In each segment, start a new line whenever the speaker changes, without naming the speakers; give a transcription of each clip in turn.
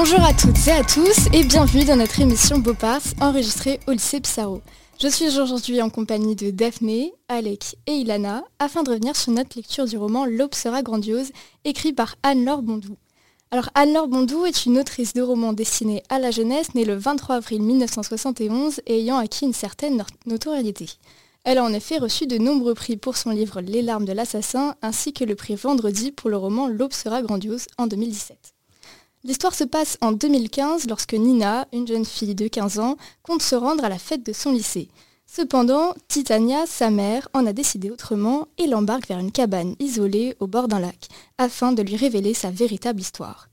Bonjour à toutes et à tous et bienvenue dans notre émission Beaupars enregistrée au lycée Pissarro. Je suis aujourd'hui en compagnie de Daphné, Alec et Ilana afin de revenir sur notre lecture du roman L'aube sera grandiose écrit par Anne-Laure Bondou. Alors Anne-Laure Bondou est une autrice de romans destinés à la jeunesse née le 23 avril 1971 et ayant acquis une certaine notoriété. Elle a en effet reçu de nombreux prix pour son livre Les larmes de l'assassin ainsi que le prix Vendredi pour le roman L'aube sera grandiose en 2017. L'histoire se passe en 2015 lorsque Nina, une jeune fille de 15 ans, compte se rendre à la fête de son lycée. Cependant, Titania, sa mère, en a décidé autrement et l'embarque vers une cabane isolée au bord d'un lac, afin de lui révéler sa véritable histoire.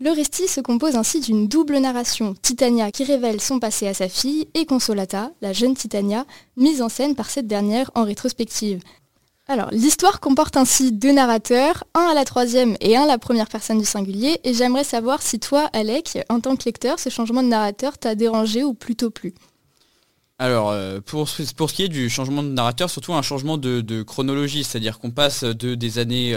Le récit se compose ainsi d'une double narration, Titania qui révèle son passé à sa fille, et Consolata, la jeune Titania, mise en scène par cette dernière en rétrospective. Alors, l'histoire comporte ainsi deux narrateurs, un à la troisième et un à la première personne du singulier, et j'aimerais savoir si toi, Alec, en tant que lecteur, ce changement de narrateur t'a dérangé ou plutôt plu
alors, euh, pour, ce qui est du changement de narrateur, surtout un changement de, chronologie, c'est-à-dire qu'on passe de, des années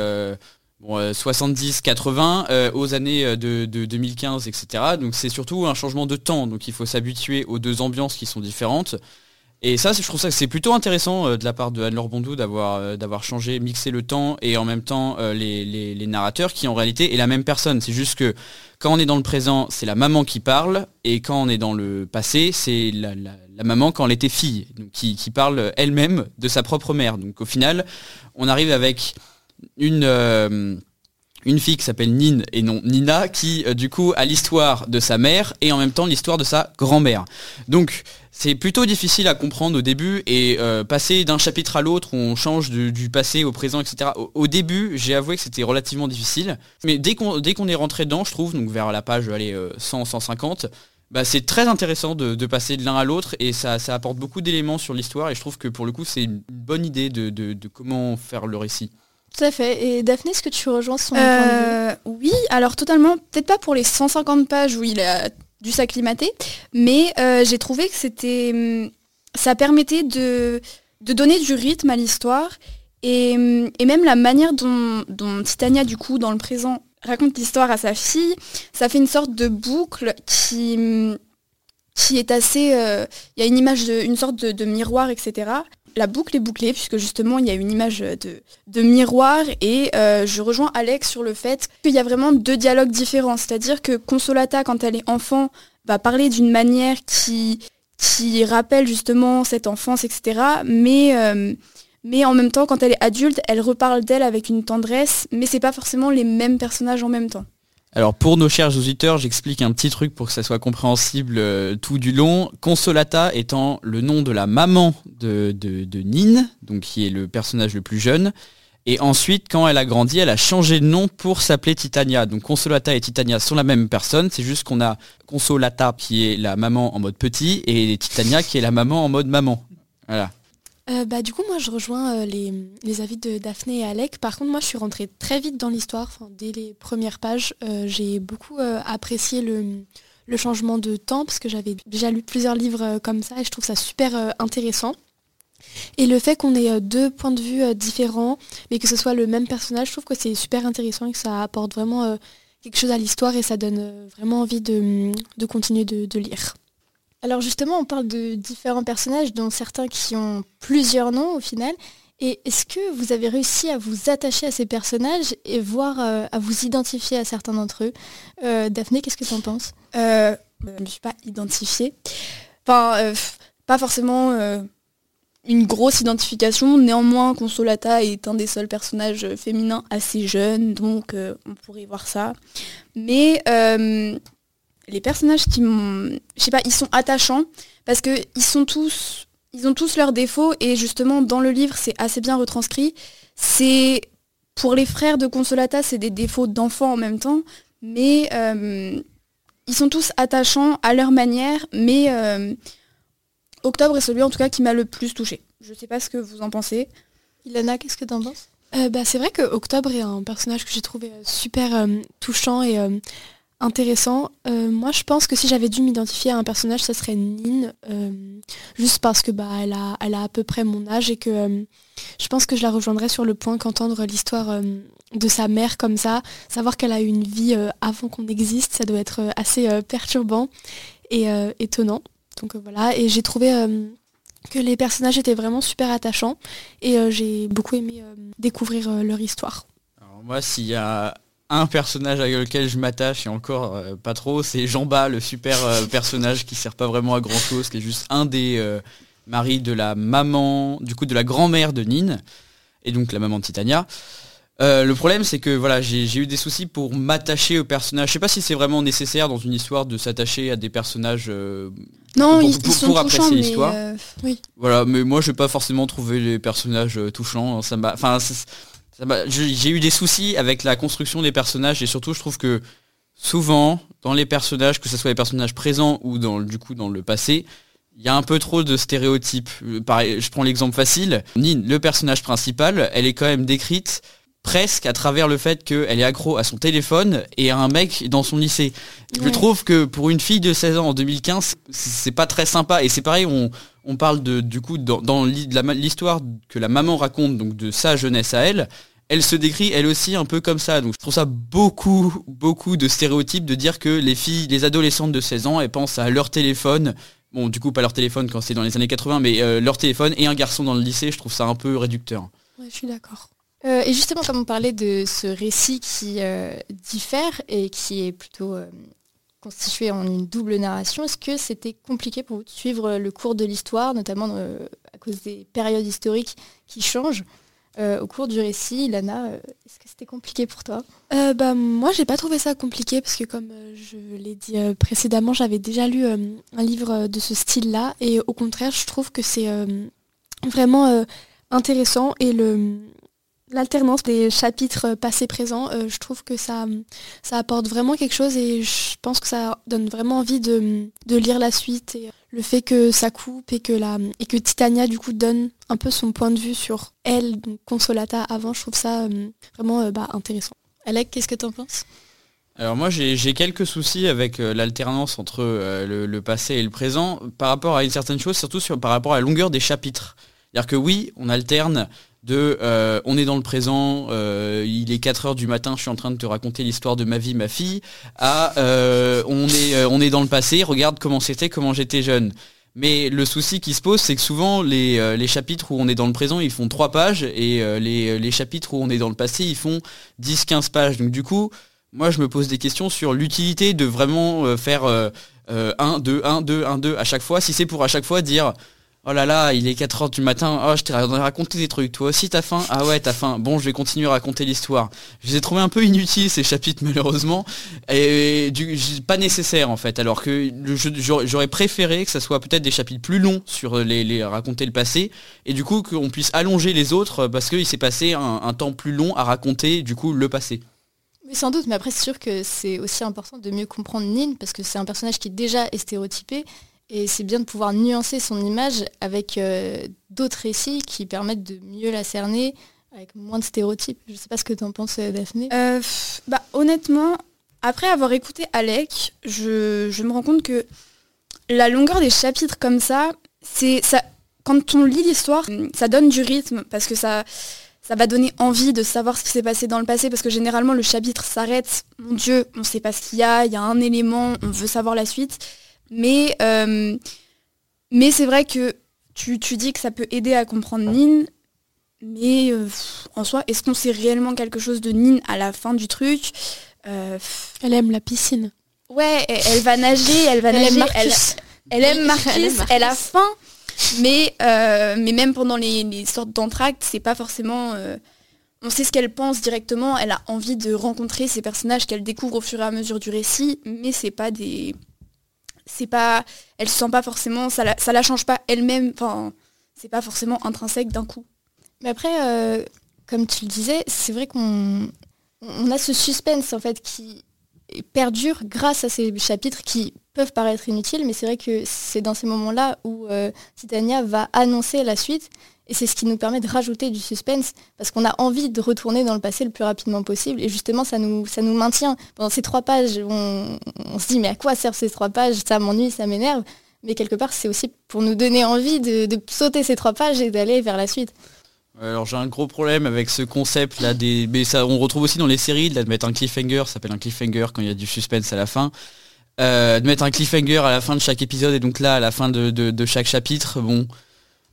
70-80 euh, euh, aux années de, 2015, etc. Donc c'est surtout un changement de temps, donc il faut s'habituer aux deux ambiances qui sont différentes. Et ça, je trouve ça que c'est plutôt intéressant de la part de Anne-Laure Bondou d'avoir d'avoir changé, mixé le temps et en même temps les, les, narrateurs qui en réalité est la même personne. C'est juste que quand on est dans le présent, c'est la maman qui parle, et quand on est dans le passé, c'est la, maman quand elle était fille, qui, parle elle-même de sa propre mère. Donc au final, on arrive avec une, euh, une fille qui s'appelle Nine et non Nina, qui euh, du coup a l'histoire de sa mère et en même temps l'histoire de sa grand-mère. Donc c'est plutôt difficile à comprendre au début et euh, passer d'un chapitre à l'autre, on change du passé au présent, etc. Au, début, j'ai avoué que c'était relativement difficile, mais dès qu'on est rentré dedans, je trouve, donc vers la page allez, 100-150, bah, c'est très intéressant de, passer de l'un à l'autre et ça, apporte beaucoup d'éléments sur l'histoire et je trouve que pour le coup c'est une bonne idée de, comment faire le récit.
Tout à fait. Et Daphné, est-ce que tu rejoins son
euh, Oui, alors totalement, peut-être pas pour les 150 pages où il a dû s'acclimater, mais euh, j'ai trouvé que c'était, hum, ça permettait de, donner du rythme à l'histoire et, hum, même la manière dont, Titania, du coup, dans le présent, raconte l'histoire à sa fille, ça fait une sorte de boucle qui, qui est assez... Euh, il y a une image, de, une sorte de, miroir, etc. La boucle est bouclée puisque justement il y a une image de, miroir et euh, je rejoins Alex sur le fait qu'il y a vraiment deux dialogues différents. C'est-à-dire que Consolata, quand elle est enfant, va parler d'une manière qui, qui rappelle justement cette enfance, etc. Mais... Euh, mais en même temps, quand elle est adulte, elle reparle d'elle avec une tendresse, mais c'est pas forcément les mêmes personnages en même temps.
Alors pour nos chers auditeurs, j'explique un petit truc pour que ça soit compréhensible euh, tout du long. Consolata étant le nom de la maman de, de, Nine, donc qui est le personnage le plus jeune. Et ensuite, quand elle a grandi, elle a changé de nom pour s'appeler Titania. Donc Consolata et Titania sont la même personne, c'est juste qu'on a Consolata qui est la maman en mode petit et Titania qui est la maman en mode maman. Voilà.
Euh, bah, du coup, moi, je rejoins euh, les, avis de Daphné et Alec. Par contre, moi, je suis rentrée très vite dans l'histoire. dès les premières pages, euh, j'ai beaucoup apprécié le, changement de temps parce que j'avais déjà lu plusieurs livres comme ça et je trouve ça super intéressant. Et le fait qu'on ait deux points de vue différents, mais que ce soit le même personnage, je trouve que c'est super intéressant et que ça apporte vraiment quelque chose à l'histoire et ça donne vraiment envie de, continuer de lire.
Alors justement, on parle de différents personnages, dont certains qui ont plusieurs noms au final. Et est-ce que vous avez réussi à vous attacher à ces personnages et voir euh, à vous identifier à certains d'entre eux? Euh, Daphné, qu'est-ce que tu en penses?
Euh, Je ne suis pas identifiée. Enfin, pas forcément une grosse identification. Néanmoins, Consolata est un des seuls personnages féminins assez jeunes, donc on pourrait voir ça. Mais les personnages qui m'ont, je sais pas, ils sont attachants parce que ils sont tous, ils ont tous leurs défauts et justement dans le livre c'est assez bien retranscrit. C'est pour les frères de Consolata, c'est des défauts d'enfants en même temps, mais euh, ils sont tous attachants à leur manière, mais euh, Octobre est celui en tout cas qui m'a le plus touché. Je sais pas ce que vous en pensez.
Ilana, qu'est-ce que tu en penses?
Euh, bah, C'est vrai que Octobre est un personnage que j'ai trouvé super touchant et intéressant. Euh, moi, je pense que si j'avais dû m'identifier à un personnage, ça serait Nine, euh, juste parce que bah, elle a, elle a à peu près mon âge et que euh, je pense que je la rejoindrais sur le point qu'entendre l'histoire de sa mère comme ça, savoir qu'elle a eu une vie avant qu'on existe, ça doit être assez perturbant et étonnant. Donc voilà, et j'ai trouvé que les personnages étaient vraiment super attachants et j'ai beaucoup aimé découvrir leur histoire.
Alors moi, s'il y a un personnage avec lequel je m'attache et encore pas trop, c'est Jean Bas, le super personnage qui sert pas vraiment à grand chose, qui est juste un des maris de la maman, du coup de la grand-mère de Nine, et donc la maman de Titania. Euh, le problème, c'est que voilà, j'ai eu des soucis pour m'attacher aux personnages. Je sais pas si c'est vraiment nécessaire dans une histoire de s'attacher à des personnages. Euh,
non, pour, ils, sont apprécier l'histoire. Euh, oui.
Voilà, mais moi, je n'ai pas forcément trouvé les personnages touchants. Ça m'a, enfin, j'ai eu des soucis avec la construction des personnages et surtout, je trouve que souvent, dans les personnages, que ce soit les personnages présents ou dans du coup dans le passé, il y a un peu trop de stéréotypes. Pareil, je prends l'exemple facile. Nine, le personnage principal, elle est quand même décrite presque à travers le fait qu'elle est accro à son téléphone et à un mec dans son lycée. Je trouve que pour une fille de 16 ans en 2015, c'est pas très sympa. Et c'est pareil, on, on, parle de, du coup, dans, l'histoire que la maman raconte, de sa jeunesse à elle, elle se décrit elle aussi un peu comme ça. Donc je trouve ça beaucoup, beaucoup de stéréotypes de dire que les filles, les adolescentes de 16 ans, elles pensent à leur téléphone. Bon, du coup, pas leur téléphone quand c'est dans les années 80, mais euh, leur téléphone et un garçon dans le lycée, je trouve ça un peu réducteur.
Je suis d'accord.
Euh, et justement, comme on parlait de ce récit qui euh, diffère et qui est plutôt constitué en une double narration, est-ce que c'était compliqué pour vous de suivre le cours de l'histoire, notamment à cause des périodes historiques qui changent au cours du récit Lana, est-ce que c'était compliqué pour toi?
Bah, Moi, j'ai pas trouvé ça compliqué parce que, comme je l'ai dit précédemment, j'avais déjà lu un livre de ce style-là et au contraire, je trouve que c'est vraiment intéressant et le, l'alternance des chapitres passés-présents, euh, je trouve que ça, ça apporte vraiment quelque chose et je pense que ça donne vraiment envie de, lire la suite. Et le fait que ça coupe et que, la, et que Titania du coup donne un peu son point de vue sur elle, donc Consolata avant, je trouve ça euh, vraiment euh, bah, intéressant.
Alec, qu'est-ce que tu en penses?
Alors moi j'ai quelques soucis avec l'alternance entre le, passé et le présent par rapport à une certaine chose, surtout sur, par rapport à la longueur des chapitres. C'est-à-dire que oui, on alterne de euh, on est dans le présent, euh, il est 4 heures du matin, je suis en train de te raconter l'histoire de ma vie, ma fille, à euh, on, est, dans le passé, regarde comment c'était, comment j'étais jeune. Mais le souci qui se pose, c'est que souvent les, chapitres où on est dans le présent, ils font 3 pages, et les, les, chapitres où on est dans le passé, ils font 10-15 pages. Donc du coup, moi je me pose des questions sur l'utilité de vraiment faire 1, 2, 1, 2, 1, 2 à chaque fois, si c'est pour à chaque fois dire Oh là là, il est 4h du matin, oh je t'ai raconté des trucs, toi aussi t'as faim? Ah ouais t'as faim, bon je vais continuer à raconter l'histoire. Je les ai trouvés un peu inutiles ces chapitres malheureusement, et, pas nécessaire en fait, alors que j'aurais préféré que ça soit peut-être des chapitres plus longs sur les, raconter le passé, et du coup qu'on puisse allonger les autres parce qu'il s'est passé un, temps plus long à raconter du coup le passé.
Mais sans doute, mais après c'est sûr que c'est aussi important de mieux comprendre Nin parce que c'est un personnage qui déjà est stéréotypé et c'est bien de pouvoir nuancer son image avec euh, d'autres récits qui permettent de mieux la cerner avec moins de stéréotypes. Je ne sais pas ce que tu en penses, euh, Daphné.
Euh, bah, honnêtement, après avoir écouté Alec, je, me rends compte que la longueur des chapitres comme ça, c'est ça. Quand on lit l'histoire, ça donne du rythme parce que ça, ça va donner envie de savoir ce qui s'est passé dans le passé parce que généralement le chapitre s'arrête. Mon Dieu, on ne sait pas ce qu'il y a, il y a un élément, on veut savoir la suite. Mais, euh, mais c'est vrai que tu, dis que ça peut aider à comprendre Nin, mais euh, en soi, est-ce qu'on sait réellement quelque chose de Nin à la fin du truc?
Euh, Elle aime la piscine.
Ouais, elle, va nager, elle va nager. Elle, aime Marcus, elle, a faim. Mais, mais même pendant les, sortes d'entractes, c'est pas forcément on sait ce qu'elle pense directement, elle a envie de rencontrer ces personnages qu'elle découvre au fur et à mesure du récit, mais c'est pas des c'est pas, elle se sent pas forcément, ça la, ça la change pas elle-même. Enfin, c'est pas forcément intrinsèque d'un coup.
Mais après, euh, comme tu le disais, c'est vrai qu'on on a ce suspense en fait qui perdure grâce à ces chapitres qui peuvent paraître inutiles, mais c'est vrai que c'est dans ces moments-là où euh, Titania va annoncer la suite et c'est ce qui nous permet de rajouter du suspense, parce qu'on a envie de retourner dans le passé le plus rapidement possible. Et justement, ça nous, ça nous maintient. Pendant ces trois pages, on, se dit, mais à quoi servent ces trois pages? Ça m'ennuie, ça m'énerve. Mais quelque part, c'est aussi pour nous donner envie de, sauter ces trois pages et d'aller vers la suite.
Alors j'ai un gros problème avec ce concept là des. Mais ça on retrouve aussi dans les séries de mettre un cliffhanger, ça s'appelle un cliffhanger quand il y a du suspense à la fin. Euh, de mettre un cliffhanger à la fin de chaque épisode et donc là à la fin de, chaque chapitre, bon.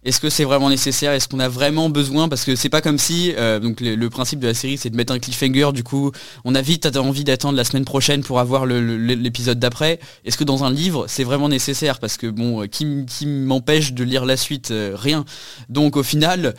Est-ce que c'est vraiment nécessaire? Est-ce qu'on a vraiment besoin? Parce que c'est pas comme si, euh, donc le, principe de la série c'est de mettre un cliffhanger, du coup on a vite envie d'attendre la semaine prochaine pour avoir l'épisode d'après. Est-ce que dans un livre c'est vraiment nécessaire? Parce que bon, qui, qui m'empêche de lire la suite? Rien. Donc au final,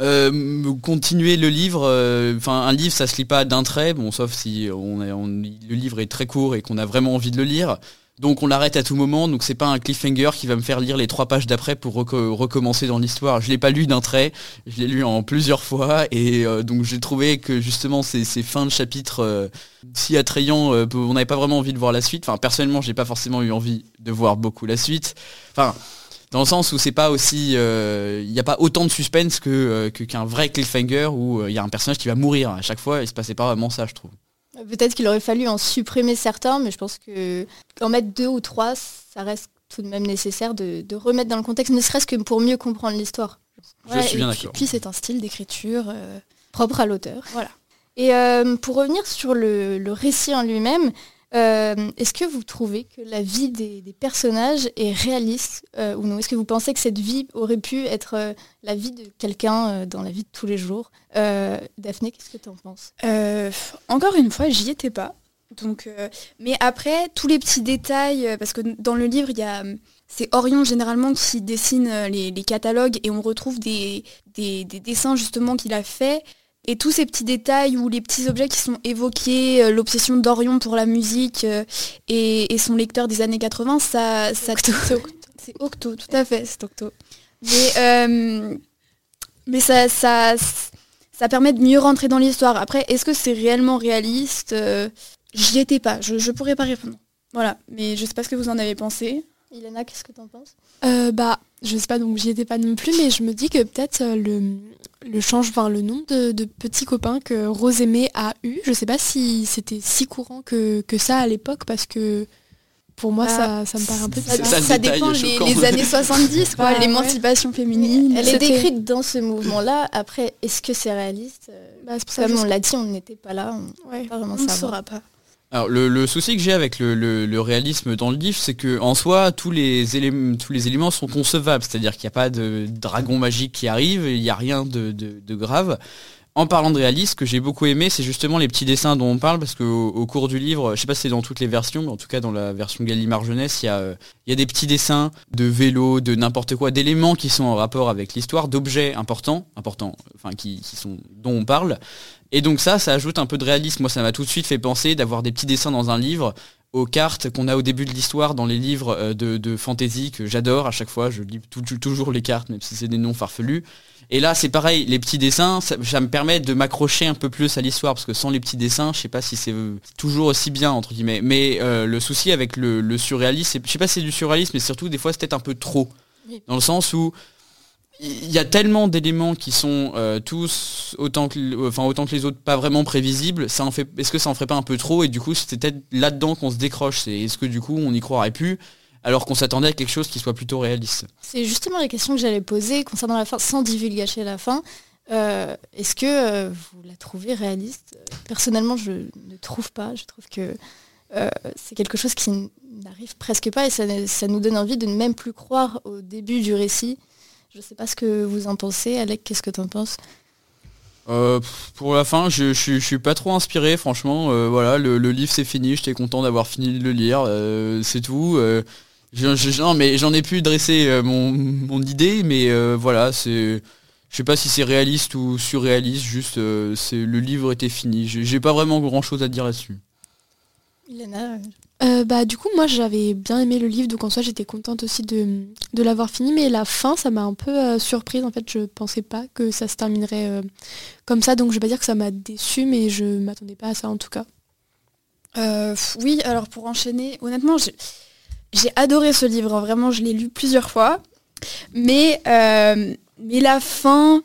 euh, continuer le livre, euh, enfin un livre ça se lit pas d'un trait, bon sauf si on, le livre est très court et qu'on a vraiment envie de le lire. Donc on l'arrête à tout moment, donc c'est pas un cliffhanger qui va me faire lire les trois pages d'après pour recommencer dans l'histoire. Je l'ai pas lu d'un trait, je l'ai lu en plusieurs fois et euh, donc j'ai trouvé que justement ces, fins de chapitre si attrayants, on n'avait pas vraiment envie de voir la suite. Enfin personnellement j'ai pas forcément eu envie de voir beaucoup la suite. Enfin dans le sens où c'est pas aussi, euh, il n'y a pas autant de suspense que euh, qu'un vrai cliffhanger où euh, il y a un personnage qui va mourir à chaque fois. Il se passait pas vraiment ça, je trouve.
Peut-être qu'il aurait fallu en supprimer certains, mais je pense que en mettre deux ou trois, ça reste tout de même nécessaire de, remettre dans le contexte, ne serait-ce que pour mieux comprendre l'histoire.
Je suis bien d'accord.
Puis, puis c'est un style d'écriture
propre à l'auteur.
Voilà.
Et pour revenir sur le, le récit en lui-même, euh, est-ce que vous trouvez que la vie des, personnages est réaliste euh, ou non? Est-ce que vous pensez que cette vie aurait pu être euh, la vie de quelqu'un dans la vie de tous les jours? Daphné, qu'est-ce que tu en penses
Encore une fois, j'y étais pas. Mais après, tous les petits détails, parce que dans le livre. C'est Orion généralement qui dessine les, catalogues et on retrouve des, des dessins justement qu'il a fait et tous ces petits détails ou les petits objets qui sont évoqués, euh, l'obsession d'Orion pour la musique euh, et, son lecteur des années 80, ça... ça c'est Octo. tout à fait, c'est Octo. Mais, euh, mais ça, ça, ça permet de mieux rentrer dans l'histoire. Après, est-ce que c'est réellement réaliste J'y étais pas, je, je pourrais pas répondre. Voilà, mais je sais pas ce que vous en avez pensé.
Ilana, qu'est-ce que tu en penses
Bah, je sais pas, donc j'y étais pas non plus, mais je me dis que peut-être le, le change, enfin, le nombre de, petits copains que Rose Aimée a eu. Je sais pas si c'était si courant que, ça à l'époque parce que pour moi, bah, ça, me paraît un peu
Ça, ça dépend les, années 70, quoi, l'émancipation féminine.
Elle est décrite dans ce mouvement-là. Après, est-ce que c'est réaliste? Bah, Comme on l'a dit, on n'était pas là.
On ne saura pas.
Alors le, souci que j'ai avec le, réalisme dans le livre, c'est que en soi tous les éléments, tous les éléments sont concevables, c'est-à-dire qu'il n'y a pas de dragon magique qui arrive, il n'y a rien de, grave. En parlant de réalisme, ce que j'ai beaucoup aimé, c'est justement les petits dessins dont on parle, parce qu'au au cours du livre, je sais pas si c'est dans toutes les versions, mais en tout cas dans la version Gallimard Jeunesse, il y, a, a des petits dessins de vélos, de n'importe quoi, d'éléments qui sont en rapport avec l'histoire, d'objets importants, importants, enfin sont dont on parle, et donc ça, ça ajoute un peu de réalisme. Moi, ça m'a tout de suite fait penser d'avoir des petits dessins dans un livre aux cartes qu'on a au début de l'histoire dans les livres euh, de, fantasy que j'adore à chaque fois. Je lis toujours les cartes, même si c'est des noms farfelus. Et là, c'est pareil, les petits dessins, ça, me permet de m'accrocher un peu plus à l'histoire, parce que sans les petits dessins, je sais pas si c'est toujours aussi bien, entre guillemets. Mais euh, le souci avec le, surréalisme, je sais pas si c'est du surréalisme, mais surtout des fois c'est peut-être un peu trop. Dans le sens où il y a tellement d'éléments qui sont euh, tous autant que, enfin, autant que les autres pas vraiment prévisibles. Ça en fait, est-ce que ça en ferait pas un peu trop? Et du coup, c'était peut-être là-dedans qu'on se décroche. Est-ce que du coup, on n'y croirait plus alors qu'on s'attendait à quelque chose qui soit plutôt réaliste?
C'est justement la question que j'allais poser concernant la fin, sans divulgacher la fin. Euh, est-ce que euh, vous la trouvez réaliste? Personnellement, je ne trouve pas. Je trouve que c'est quelque chose qui n'arrive presque pas et ça, ça, nous donne envie de ne même plus croire au début du récit je ne sais pas ce que vous en pensez. Alec, qu'est-ce que tu en penses?
Euh, pour la fin, je, je, suis pas trop inspiré, franchement. Euh, voilà, le, livre c'est fini, j'étais content d'avoir fini de le lire, euh, c'est tout. non, mais j'en ai pu dresser mon, idée, mais voilà, c'est, je sais pas si c'est réaliste ou surréaliste, juste, c'est le livre était fini. J'ai pas vraiment grand chose à dire là-dessus.
Euh, bah, du coup, moi j'avais bien aimé le livre, donc en soi j'étais contente aussi de, l'avoir fini, mais la fin ça m'a un peu euh, surprise. En fait, je pensais pas que ça se terminerait euh, comme ça, donc je vais pas dire que ça m'a déçu, mais je m'attendais pas à ça en tout cas.
oui, alors pour enchaîner, honnêtement, j'ai adoré ce livre, hein. vraiment je l'ai lu plusieurs fois, mais, mais la fin,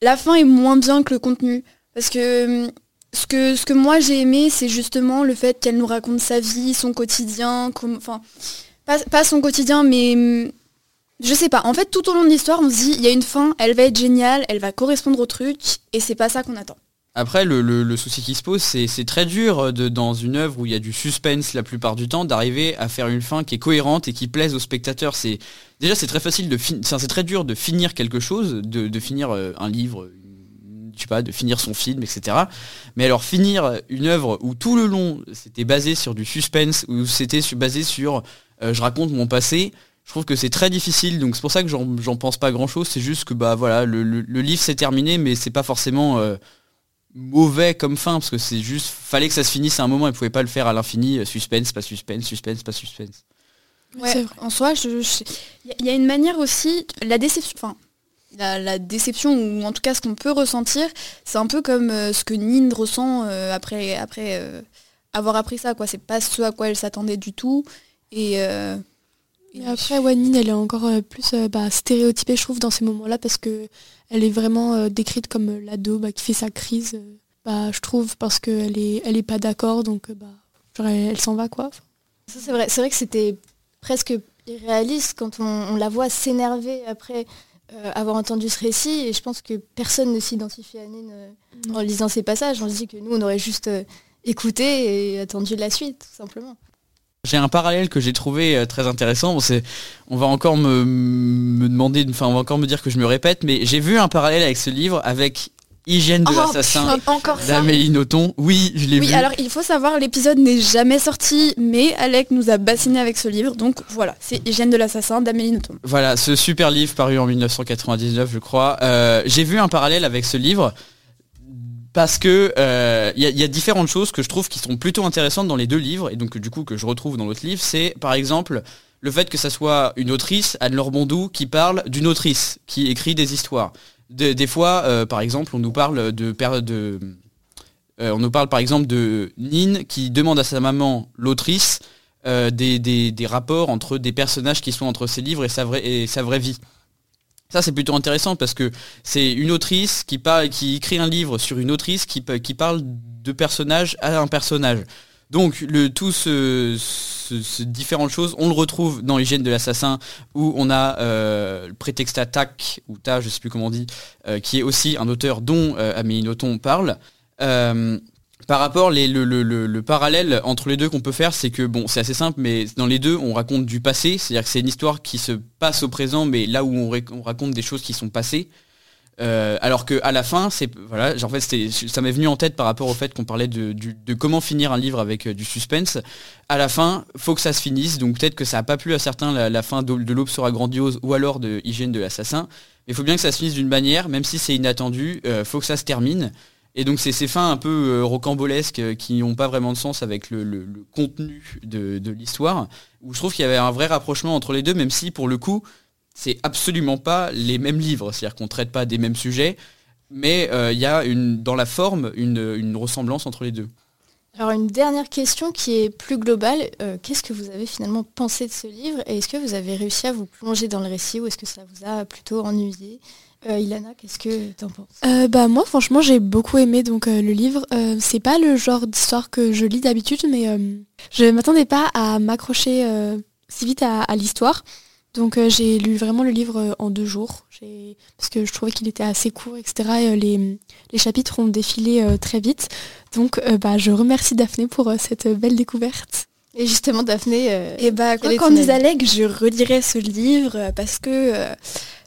la fin est moins bien que le contenu, parce que ce que, ce que moi j'ai aimé, c'est justement le fait qu'elle nous raconte sa vie, son quotidien, enfin, pas, son quotidien, mais Je sais pas. En fait, tout au long de l'histoire, on se dit, il y a une fin, elle va être géniale, elle va correspondre au truc, et c'est pas ça qu'on attend.
Après, le, souci qui se pose, c'est très dur de, dans une œuvre où il y a du suspense la plupart du temps, d'arriver à faire une fin qui est cohérente et qui plaise aux spectateurs. Déjà c'est très facile de c'est très dur de finir quelque chose, de, finir euh, un livre, je sais pas, de finir son film, etc. Mais alors finir une œuvre où tout le long c'était basé sur du suspense, où c'était basé sur euh, je raconte mon passé, je trouve que c'est très difficile, donc c'est pour ça que j'en pense pas grand chose. C'est juste que bah voilà, le, livre s'est terminé, mais c'est pas forcément euh, mauvais comme fin, parce que c'est juste, fallait que ça se finisse à un moment, et pouvait pas le faire à l'infini, euh, suspense, pas suspense, suspense, pas suspense.
Ouais, en soi, il y a une manière aussi, la déception, enfin, la, déception, ou en tout cas ce qu'on peut ressentir, c'est un peu comme euh, ce que Nin ressent euh, après, après avoir appris ça, quoi. C'est pas ce à quoi elle s'attendait du tout. Et,
après, ouais, Nin, elle est encore plus bah, stéréotypée, je trouve, dans ces moments-là, parce que elle est vraiment euh, décrite comme euh, l'ado bah, qui fait sa crise, euh, bah, je trouve, parce qu'elle est, elle est pas d'accord, donc bah, elle, s'en va quoi.
c'est vrai, c'est vrai que c'était presque irréaliste quand on, la voit s'énerver après avoir entendu ce récit, et je pense que personne ne s'identifie à Nine en lisant ces passages. On se dit que nous, on aurait juste écouté et attendu la suite, tout simplement.
J'ai un parallèle que j'ai trouvé euh, très intéressant. on va encore me, demander, enfin on va encore me dire que je me répète, mais j'ai vu un parallèle avec ce livre avec Hygiène de oh, l'assassin d'Amélie Nothomb. Oui, je l'ai vu.
Oui, alors il faut savoir, l'épisode n'est jamais sorti, mais Alec nous a bassiné avec ce livre. Donc voilà, c'est Hygiène de l'assassin d'Amélie Nothomb.
Voilà, ce super livre paru en 1999, je crois. Euh, j'ai vu un parallèle avec ce livre parce que il euh, y, a différentes choses que je trouve qui sont plutôt intéressantes dans les deux livres et donc du coup que je retrouve dans l'autre livre, c'est par exemple le fait que ça soit une autrice, Anne-Laure Bondou, qui parle d'une autrice qui écrit des histoires. Des fois, euh, par exemple, on nous parle de, euh, par exemple de Nin qui demande à sa maman, l'autrice, des, des, rapports entre des personnages qui sont entre ses livres et sa vraie, vie. Ça c'est plutôt intéressant parce que c'est une autrice qui écrit un livre sur une autrice qui, qui parle de personnage à un personnage. Donc le, tout ce, différentes choses, on le retrouve dans l'hygiène de l'assassin où on a euh, le prétexte attaque ou ta, je sais plus comment on dit, euh, qui est aussi un auteur dont euh, Amélie Nothomb parle. Par rapport, le, parallèle entre les deux qu'on peut faire, c'est que bon, c'est assez simple, mais dans les deux, on raconte du passé, c'est-à-dire que c'est une histoire qui se passe au présent, mais là où on, raconte des choses qui sont passées. Euh, alors que à la fin, c'est voilà, en fait, ça m'est venu en tête par rapport au fait qu'on parlait de, comment finir un livre avec euh, du suspense. À la fin, faut que ça se finisse, donc peut-être que ça n'a pas plu à certains la, fin de, l'aube sera grandiose ou alors de Hygiène de l'assassin. Mais il faut bien que ça se finisse d'une manière, même si c'est inattendu, euh, faut que ça se termine. Et donc c'est ces fins un peu rocambolesques qui n'ont pas vraiment de sens avec le, contenu de, l'histoire, où je trouve qu'il y avait un vrai rapprochement entre les deux, même si pour le coup, c'est absolument pas les mêmes livres, c'est-à-dire qu'on ne traite pas des mêmes sujets, mais euh, il y a une, dans la forme une, ressemblance entre les deux.
Alors une dernière question qui est plus globale, qu'est-ce que vous avez finalement pensé de ce livre et est-ce que vous avez réussi à vous plonger dans le récit ou est-ce que ça vous a plutôt ennuyé? Euh, Ilana, qu'est-ce que tu en penses?
Euh, Bah moi franchement j'ai beaucoup aimé donc euh, le livre. c'est pas le genre d'histoire que je lis d'habitude, mais je m'attendais pas à m'accrocher si vite à, l'histoire. Donc j'ai lu vraiment le livre en deux jours, parce que je trouvais qu'il était assez court, etc. Et, les, les, chapitres ont défilé très vite. Donc bah, je remercie Daphné pour cette belle découverte.
Et justement, Daphné.
et bah, quoi qu'en dise Alec, je relirai ce livre parce que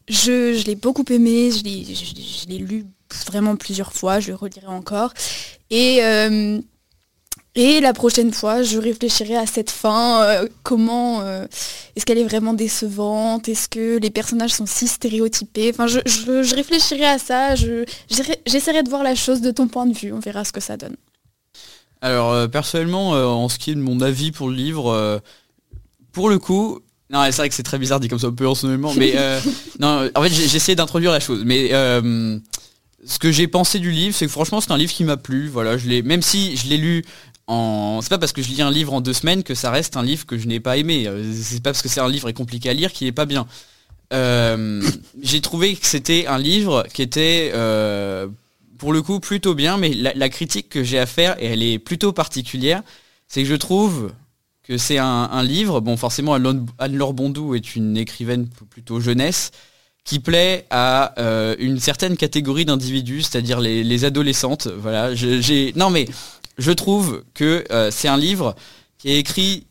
je, l'ai beaucoup aimé, je l'ai lu vraiment plusieurs fois, je le relirai encore. Et, euh, et la prochaine fois, je réfléchirai à cette fin, euh, comment euh, est-ce qu'elle est vraiment décevante, est-ce que les personnages sont si stéréotypés? Enfin, je, je réfléchirai à ça, j'essaierai de voir la chose de ton point de vue, on verra ce que ça donne.
Alors personnellement, en ce qui est de mon avis pour le livre, pour le coup, non, c'est vrai que c'est très bizarre dit comme ça un peu en ce moment, mais euh, non, en fait j'ai essayé d'introduire la chose, mais euh, ce que j'ai pensé du livre, c'est que franchement c'est un livre qui m'a plu. Voilà, je l'ai, même si je l'ai lu c'est pas parce que je lis un livre en deux semaines que ça reste un livre que je n'ai pas aimé. Euh, c'est pas parce que c'est un livre compliqué à lire qu'il est pas bien. j'ai trouvé que c'était un livre qui était pour le coup plutôt bien, mais la critique que j'ai à faire et elle est plutôt particulière, c'est que je trouve que c'est un, livre, bon forcément Anne-Laure Bondou est une écrivaine plutôt jeunesse, qui plaît à euh, une certaine catégorie d'individus, c'est-à-dire les, adolescentes. Voilà, j'ai non mais je trouve que euh, c'est un livre qui est écrit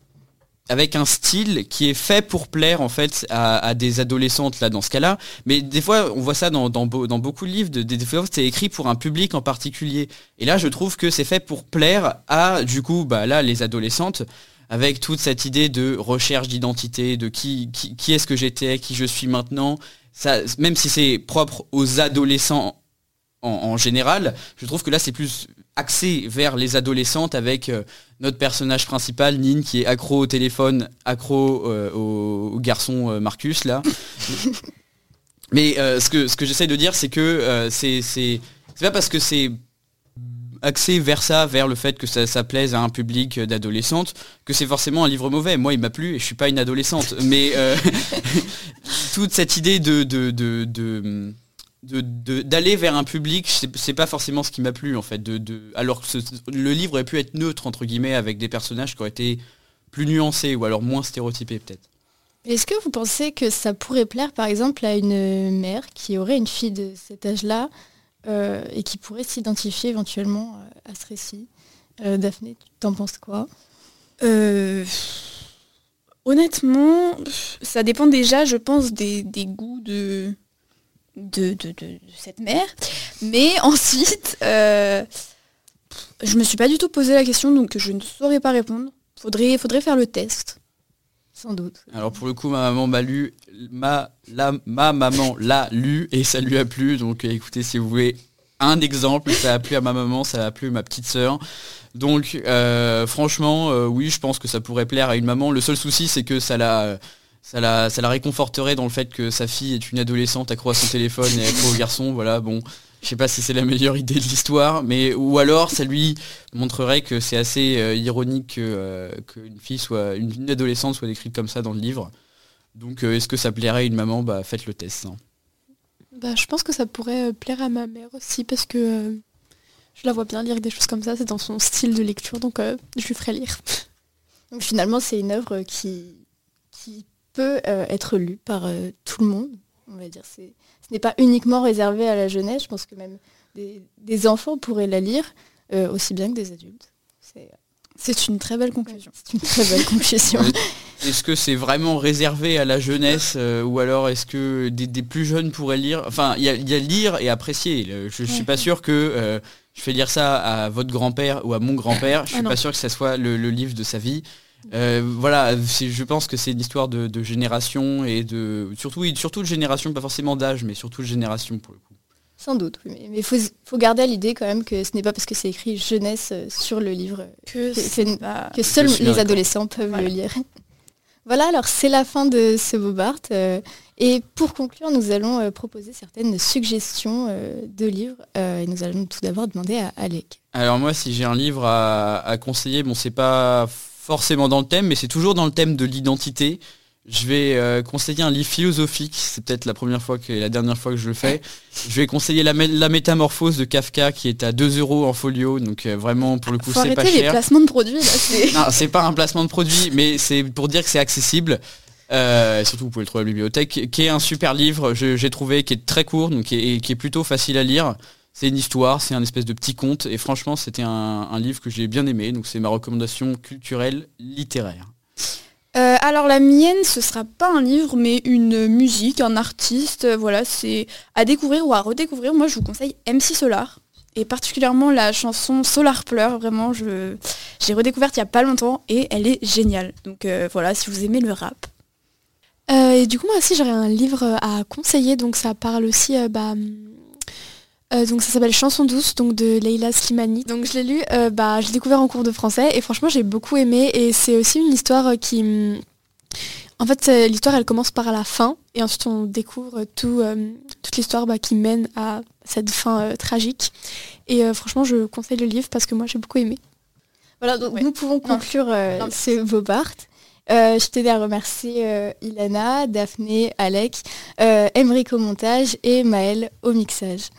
avec un style qui est fait pour plaire en fait à, des adolescentes là dans ce cas-là. Mais des fois on voit ça dans, dans, beaucoup de livres, des fois c'est écrit pour un public en particulier. Et là je trouve que c'est fait pour plaire à du coup bah là les adolescentes avec toute cette idée de recherche d'identité, de qui, qui, est-ce que j'étais, qui je suis maintenant. Même si c'est propre aux adolescents en, général, je trouve que là c'est plus axé vers les adolescentes avec euh, notre personnage principal, Nin, qui est accro au téléphone, accro euh, au, garçon euh, Marcus là. Mais ce que, ce que j'essaye de dire, c'est que c'est c'est pas parce que c'est axé vers ça, vers le fait que ça, plaise à un public d'adolescentes, que c'est forcément un livre mauvais. Moi, il m'a plu et je suis pas une adolescente. Mais toute cette idée de, de, de d'aller vers un public, c'est pas forcément ce qui m'a plu en fait. De, alors que le livre aurait pu être neutre entre guillemets avec des personnages qui auraient été plus nuancés ou alors moins stéréotypés peut-être.
Est-ce que vous pensez que ça pourrait plaire par exemple à une mère qui aurait une fille de cet âge-là euh, et qui pourrait s'identifier éventuellement euh, à ce récit? Euh, Daphné, tu t'en penses quoi?
Honnêtement, ça dépend déjà, je pense, des goûts de, de, cette mère. Mais ensuite, euh, je me suis pas du tout posé la question, donc je ne saurais pas répondre. Faudrait, faudrait faire le test. Sans doute.
Alors pour le coup, ma maman m'a lu, ma, la, ma maman l'a lu et ça lui a plu. Donc écoutez, si vous voulez un exemple, ça a plu à ma maman, ça a plu à ma petite sœur. Donc euh, franchement, euh, oui, je pense que ça pourrait plaire à une maman. Le seul souci, c'est que ça l'a ça la, ça la réconforterait dans le fait que sa fille est une adolescente accro à son téléphone et accro au garçon. Voilà, bon, je sais pas si c'est la meilleure idée de l'histoire, mais ou alors ça lui montrerait que c'est assez euh, ironique euh, qu'une fille soit, une, adolescente soit décrite comme ça dans le livre. Donc, euh, est-ce que ça plairait à une maman? Bah, faites le test. Hein.
Bah, je pense que ça pourrait plaire à ma mère aussi parce que je la vois bien lire des choses comme ça. C'est dans son style de lecture, donc je lui ferai lire.
Donc finalement, c'est une œuvre qui, qui peut euh, être lu par euh, tout le monde. On va dire, ce n'est pas uniquement réservé à la jeunesse. Je pense que même des, enfants pourraient la lire euh, aussi bien que des adultes.
C'est une très belle conclusion.
C'est une très belle conclusion.
Est-ce que c'est vraiment réservé à la jeunesse ou alors est-ce que des, plus jeunes pourraient lire? Enfin, il y, a lire et apprécier. Je ne suis pas sûr que je fais lire ça à votre grand-père ou à mon grand-père. Je ne suis ah pas sûr que ce soit le, livre de sa vie. Euh, voilà, je pense que c'est une histoire de, génération et de surtout, surtout de génération, pas forcément d'âge, mais surtout de génération pour le coup.
Sans doute, mais il faut, garder à l'idée quand même que ce n'est pas parce que c'est écrit jeunesse euh, sur le livre que, que, seuls les adolescents peuvent le lire. Voilà, alors c'est la fin de ce Bobart. Euh, et pour conclure, nous allons proposer certaines suggestions de livres. et nous allons tout d'abord demander à Alec.
Alors moi, si j'ai un livre à, à conseiller, bon, c'est pas forcément dans le thème, mais c'est toujours dans le thème de l'identité. Je vais euh, conseiller un livre philosophique, c'est peut-être la première fois que la dernière fois que je le fais. Je vais conseiller la, métamorphose de Kafka qui est à 2 euros en folio, donc euh, vraiment pour le coup c'est pas cher.
les placements de produits
non, c'est pas un placement de produit, mais c'est pour dire que c'est accessible. Euh, surtout vous pouvez le trouver à la bibliothèque, qui est un super livre, j'ai trouvé, qui est très court, donc et qui est plutôt facile à lire. C'est une histoire, c'est un espèce de petit conte, et franchement, c'était un, livre que j'ai bien aimé, donc c'est ma recommandation culturelle littéraire.
Euh, alors la mienne, ce sera pas un livre, mais une musique, un artiste. Euh, voilà, c'est à découvrir ou à redécouvrir. Moi, je vous conseille MC Solar et particulièrement la chanson Solar Pleure. Vraiment, je j'ai redécouverte il y a pas longtemps et elle est géniale. Donc euh, voilà, si vous aimez le rap.
et du coup, moi aussi, j'aurais un livre à conseiller. Donc ça parle aussi bah, euh, donc ça s'appelle Chanson douce donc de Leila Slimani. Donc je l'ai lu, euh, bah, je l'ai découvert en cours de français et franchement j'ai beaucoup aimé et c'est aussi une histoire euh, qui... Mm, en fait l'histoire elle commence par la fin et ensuite on découvre tout, toute l'histoire bah, qui mène à cette fin tragique. Et franchement je conseille le livre parce que moi j'ai beaucoup aimé.
Voilà donc nous pouvons conclure ce Bobart. je tenais à remercier Ilana, Daphné, Alec, Emeric au montage et Maël au mixage.